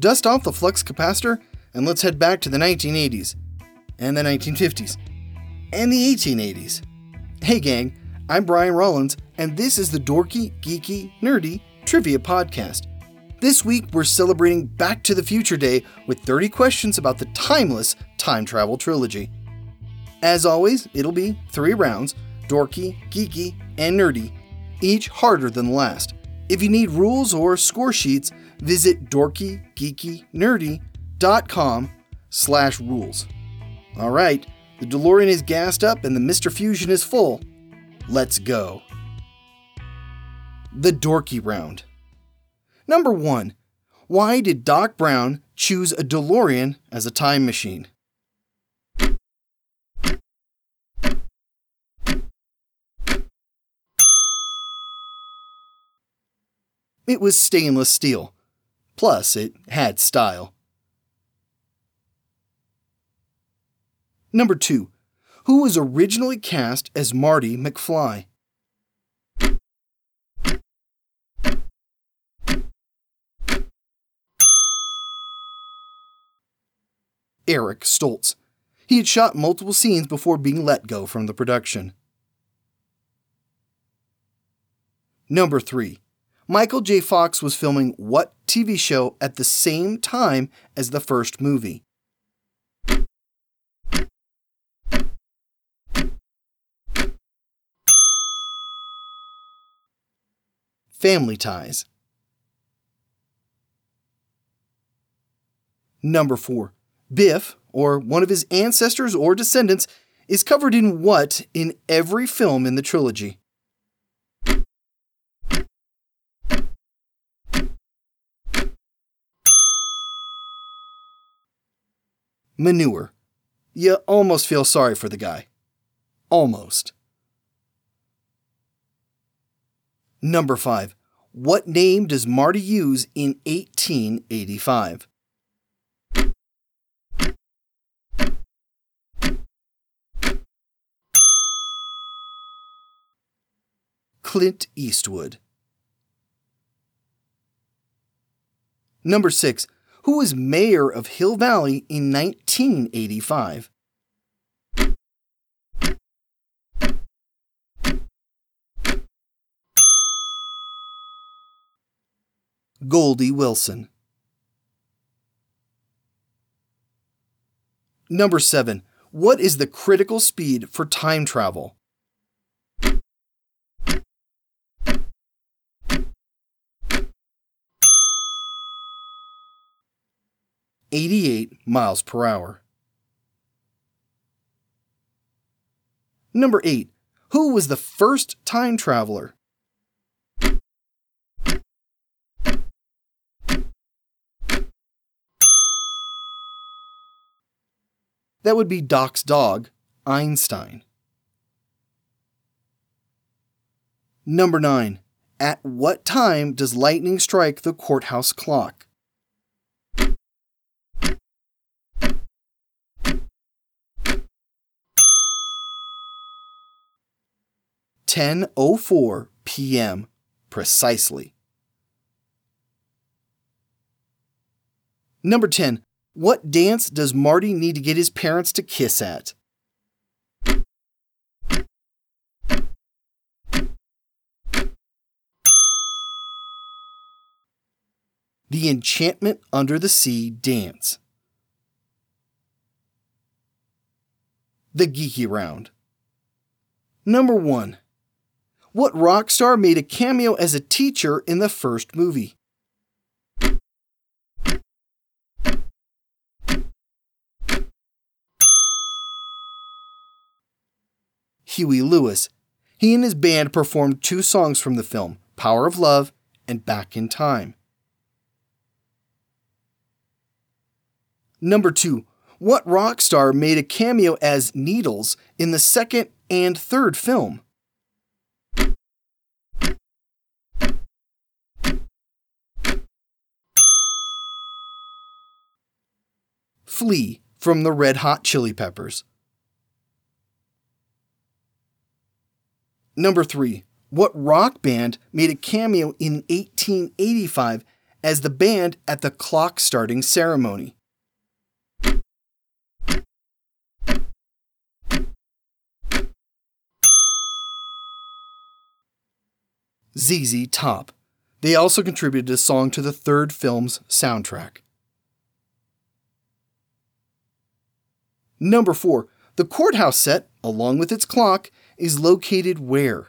dust off the flux capacitor, and let's head back to the 1980s, and the 1950s, and the 1880s. Hey, gang, I'm Brian Rollins, and this is the Dorky, Geeky, Nerdy Trivia Podcast. This week, we're celebrating Back to the Future Day with 30 questions about the timeless time travel trilogy. As always, it'll be three rounds dorky, geeky, and nerdy, each harder than the last. If you need rules or score sheets, visit dorkygeekynerdy.com slash rules. All right, the DeLorean is gassed up and the Mr. Fusion is full. Let's go. The Dorky Round. Number 1. Why did Doc Brown choose a DeLorean as a time machine? It was stainless steel. Plus, it had style. Number 2. Who was originally cast as Marty McFly? Eric Stoltz. He had shot multiple scenes before being let go from the production. Number 3. Michael J. Fox was filming what TV show at the same time as the first movie? Family Ties. Number 4. Biff, or one of his ancestors or descendants, is covered in what in every film in the trilogy? Manure. You almost feel sorry for the guy. Almost. Number 5. What name does Marty use in 1885? Clint Eastwood. Number 6. Who was mayor of Hill Valley in 1985? Goldie Wilson. Number 7. What is the critical speed for time travel? Eighty-eight miles per hour. Number 8. Who was the first time traveler? That would be Doc's dog, Einstein. Number 9. At what time does lightning strike the courthouse clock? Ten oh four p.m. precisely. Number 10. What dance does Marty need to get his parents to kiss at? The Enchantment Under the Sea Dance. The Geeky Round. Number 1. What rock star made a cameo as a teacher in the first movie? Huey Lewis. He and his band performed two songs from the film Power of Love and Back in Time. Number two, what rock star made a cameo as Needles in the second and third film? Flea from the Red Hot Chili Peppers. Number three, what rock band made a cameo in 1885 as the band at the clock starting ceremony. ZZ Top. They also contributed a song to the third film's soundtrack. Number 4. The courthouse set, along with its clock, is located where?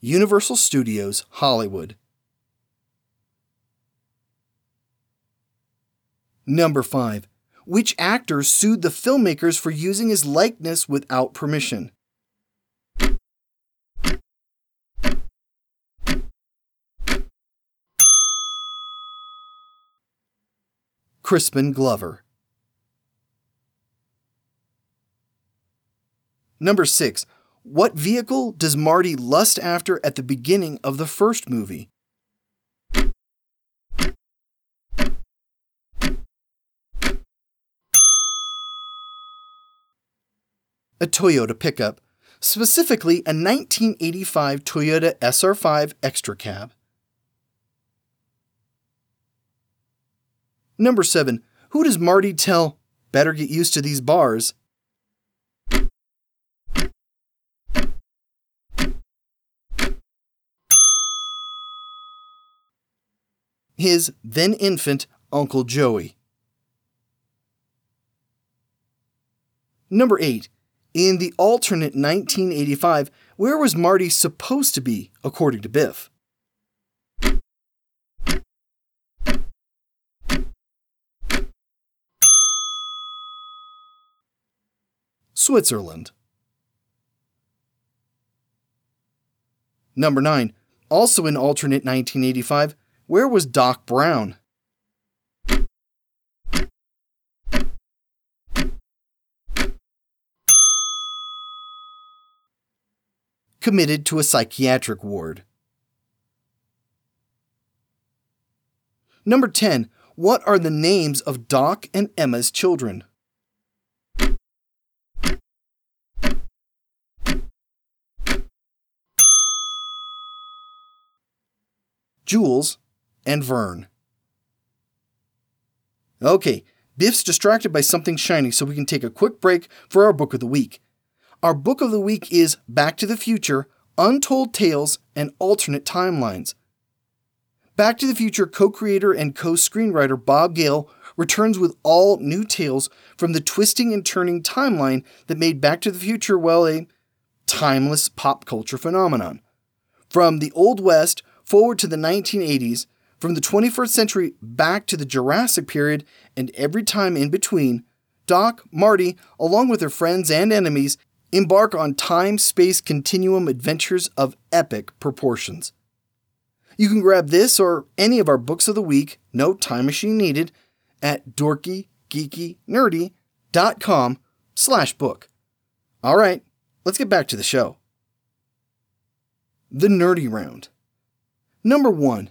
Universal Studios, Hollywood. Number 5. Which actor sued the filmmakers for using his likeness without permission? Crispin Glover. Number 6. What vehicle does Marty lust after at the beginning of the first movie? A Toyota pickup, specifically a 1985 Toyota SR5 Extra Cab. Number 7. Who does Marty tell, better get used to these bars? his then infant Uncle Joey. Number 8. In the alternate 1985, where was Marty supposed to be, according to Biff? Switzerland. Number 9. Also in alternate 1985, where was Doc Brown? Committed to a psychiatric ward. Number 10. What are the names of Doc and Emma's children? Jules and Vern. Okay, Biff's distracted by something shiny, so we can take a quick break for our book of the week. Our book of the week is Back to the Future Untold Tales and Alternate Timelines. Back to the Future co creator and co screenwriter Bob Gale returns with all new tales from the twisting and turning timeline that made Back to the Future, well, a timeless pop culture phenomenon. From the Old West forward to the 1980s, from the 21st century back to the Jurassic period and every time in between, Doc, Marty, along with their friends and enemies, embark on time space continuum adventures of epic proportions. You can grab this or any of our books of the week, no time machine needed, at dorkygeekynerdy.com slash book. All right, let's get back to the show. The Nerdy Round. Number one,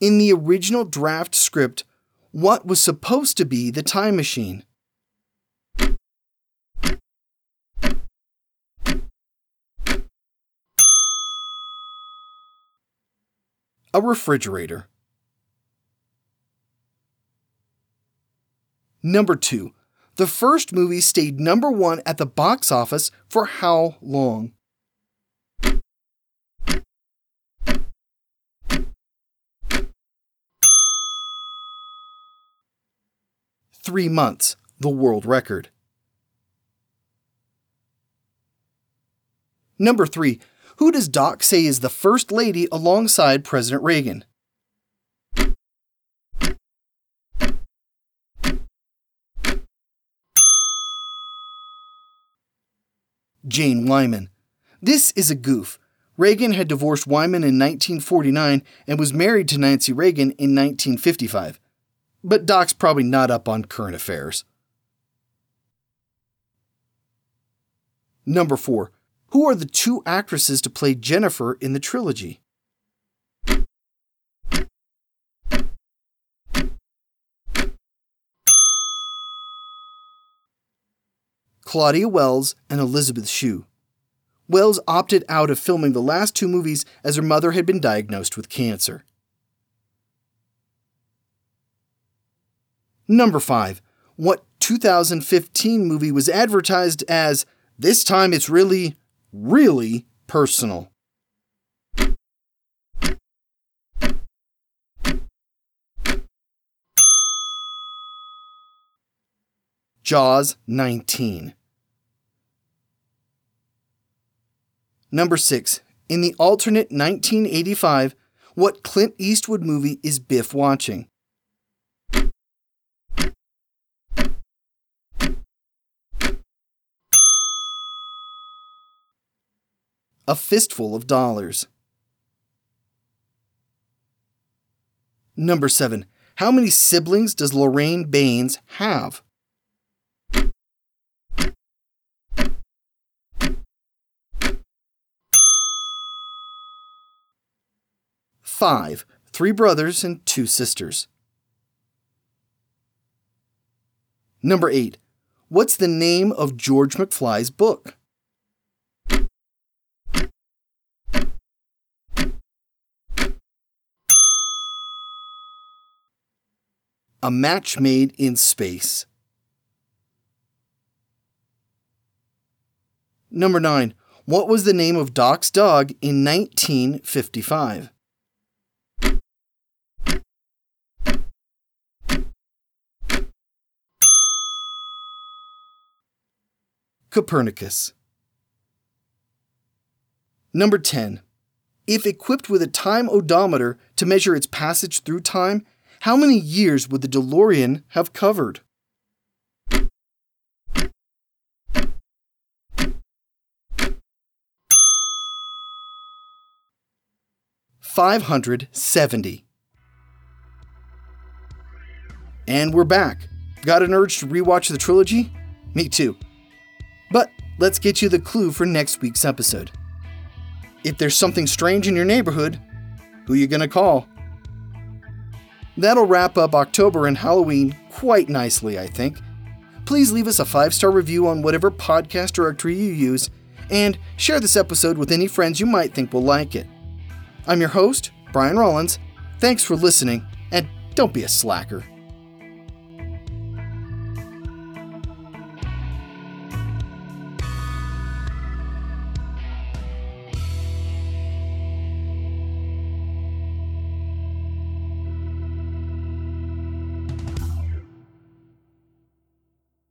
in the original draft script what was supposed to be the time machine. A refrigerator. Number 2. The first movie stayed number 1 at the box office for how long? Three months, the world record. Number three, who does Doc say is the first lady alongside President Reagan? Jane Wyman. This is a goof. Reagan had divorced Wyman in 1949 and was married to Nancy Reagan in 1955 but Doc's probably not up on current affairs. Number 4. Who are the two actresses to play Jennifer in the trilogy? Claudia Wells, and Elizabeth Shue. Wells opted out of filming the last two movies as her mother had been diagnosed with cancer. Number 5. What 2015 movie was advertised as this time it's really, really personal? Jaws 19. Number 6. In the alternate 1985, what Clint Eastwood movie is Biff watching? A Fistful of Dollars. Number 7. How many siblings does Lorraine Baines have? Five, three brothers and two sisters. Number eight, what's the name of George McFly's book? A Match Made in Space. Number 9. What was the name of Doc's dog in 1955? Copernicus. Number 10. If equipped with a time odometer to measure its passage through time, how many years would the DeLorean have covered? Five hundred seventy. And we're back. Got an urge to rewatch the trilogy? Me too. But let's get you the clue for next week's episode. If there's something strange in your neighborhood, who you gonna call? That'll wrap up October and Halloween quite nicely, I think. Please leave us a five star review on whatever podcast directory you use, and share this episode with any friends you might think will like it. I'm your host, Brian Rollins. Thanks for listening, and don't be a slacker.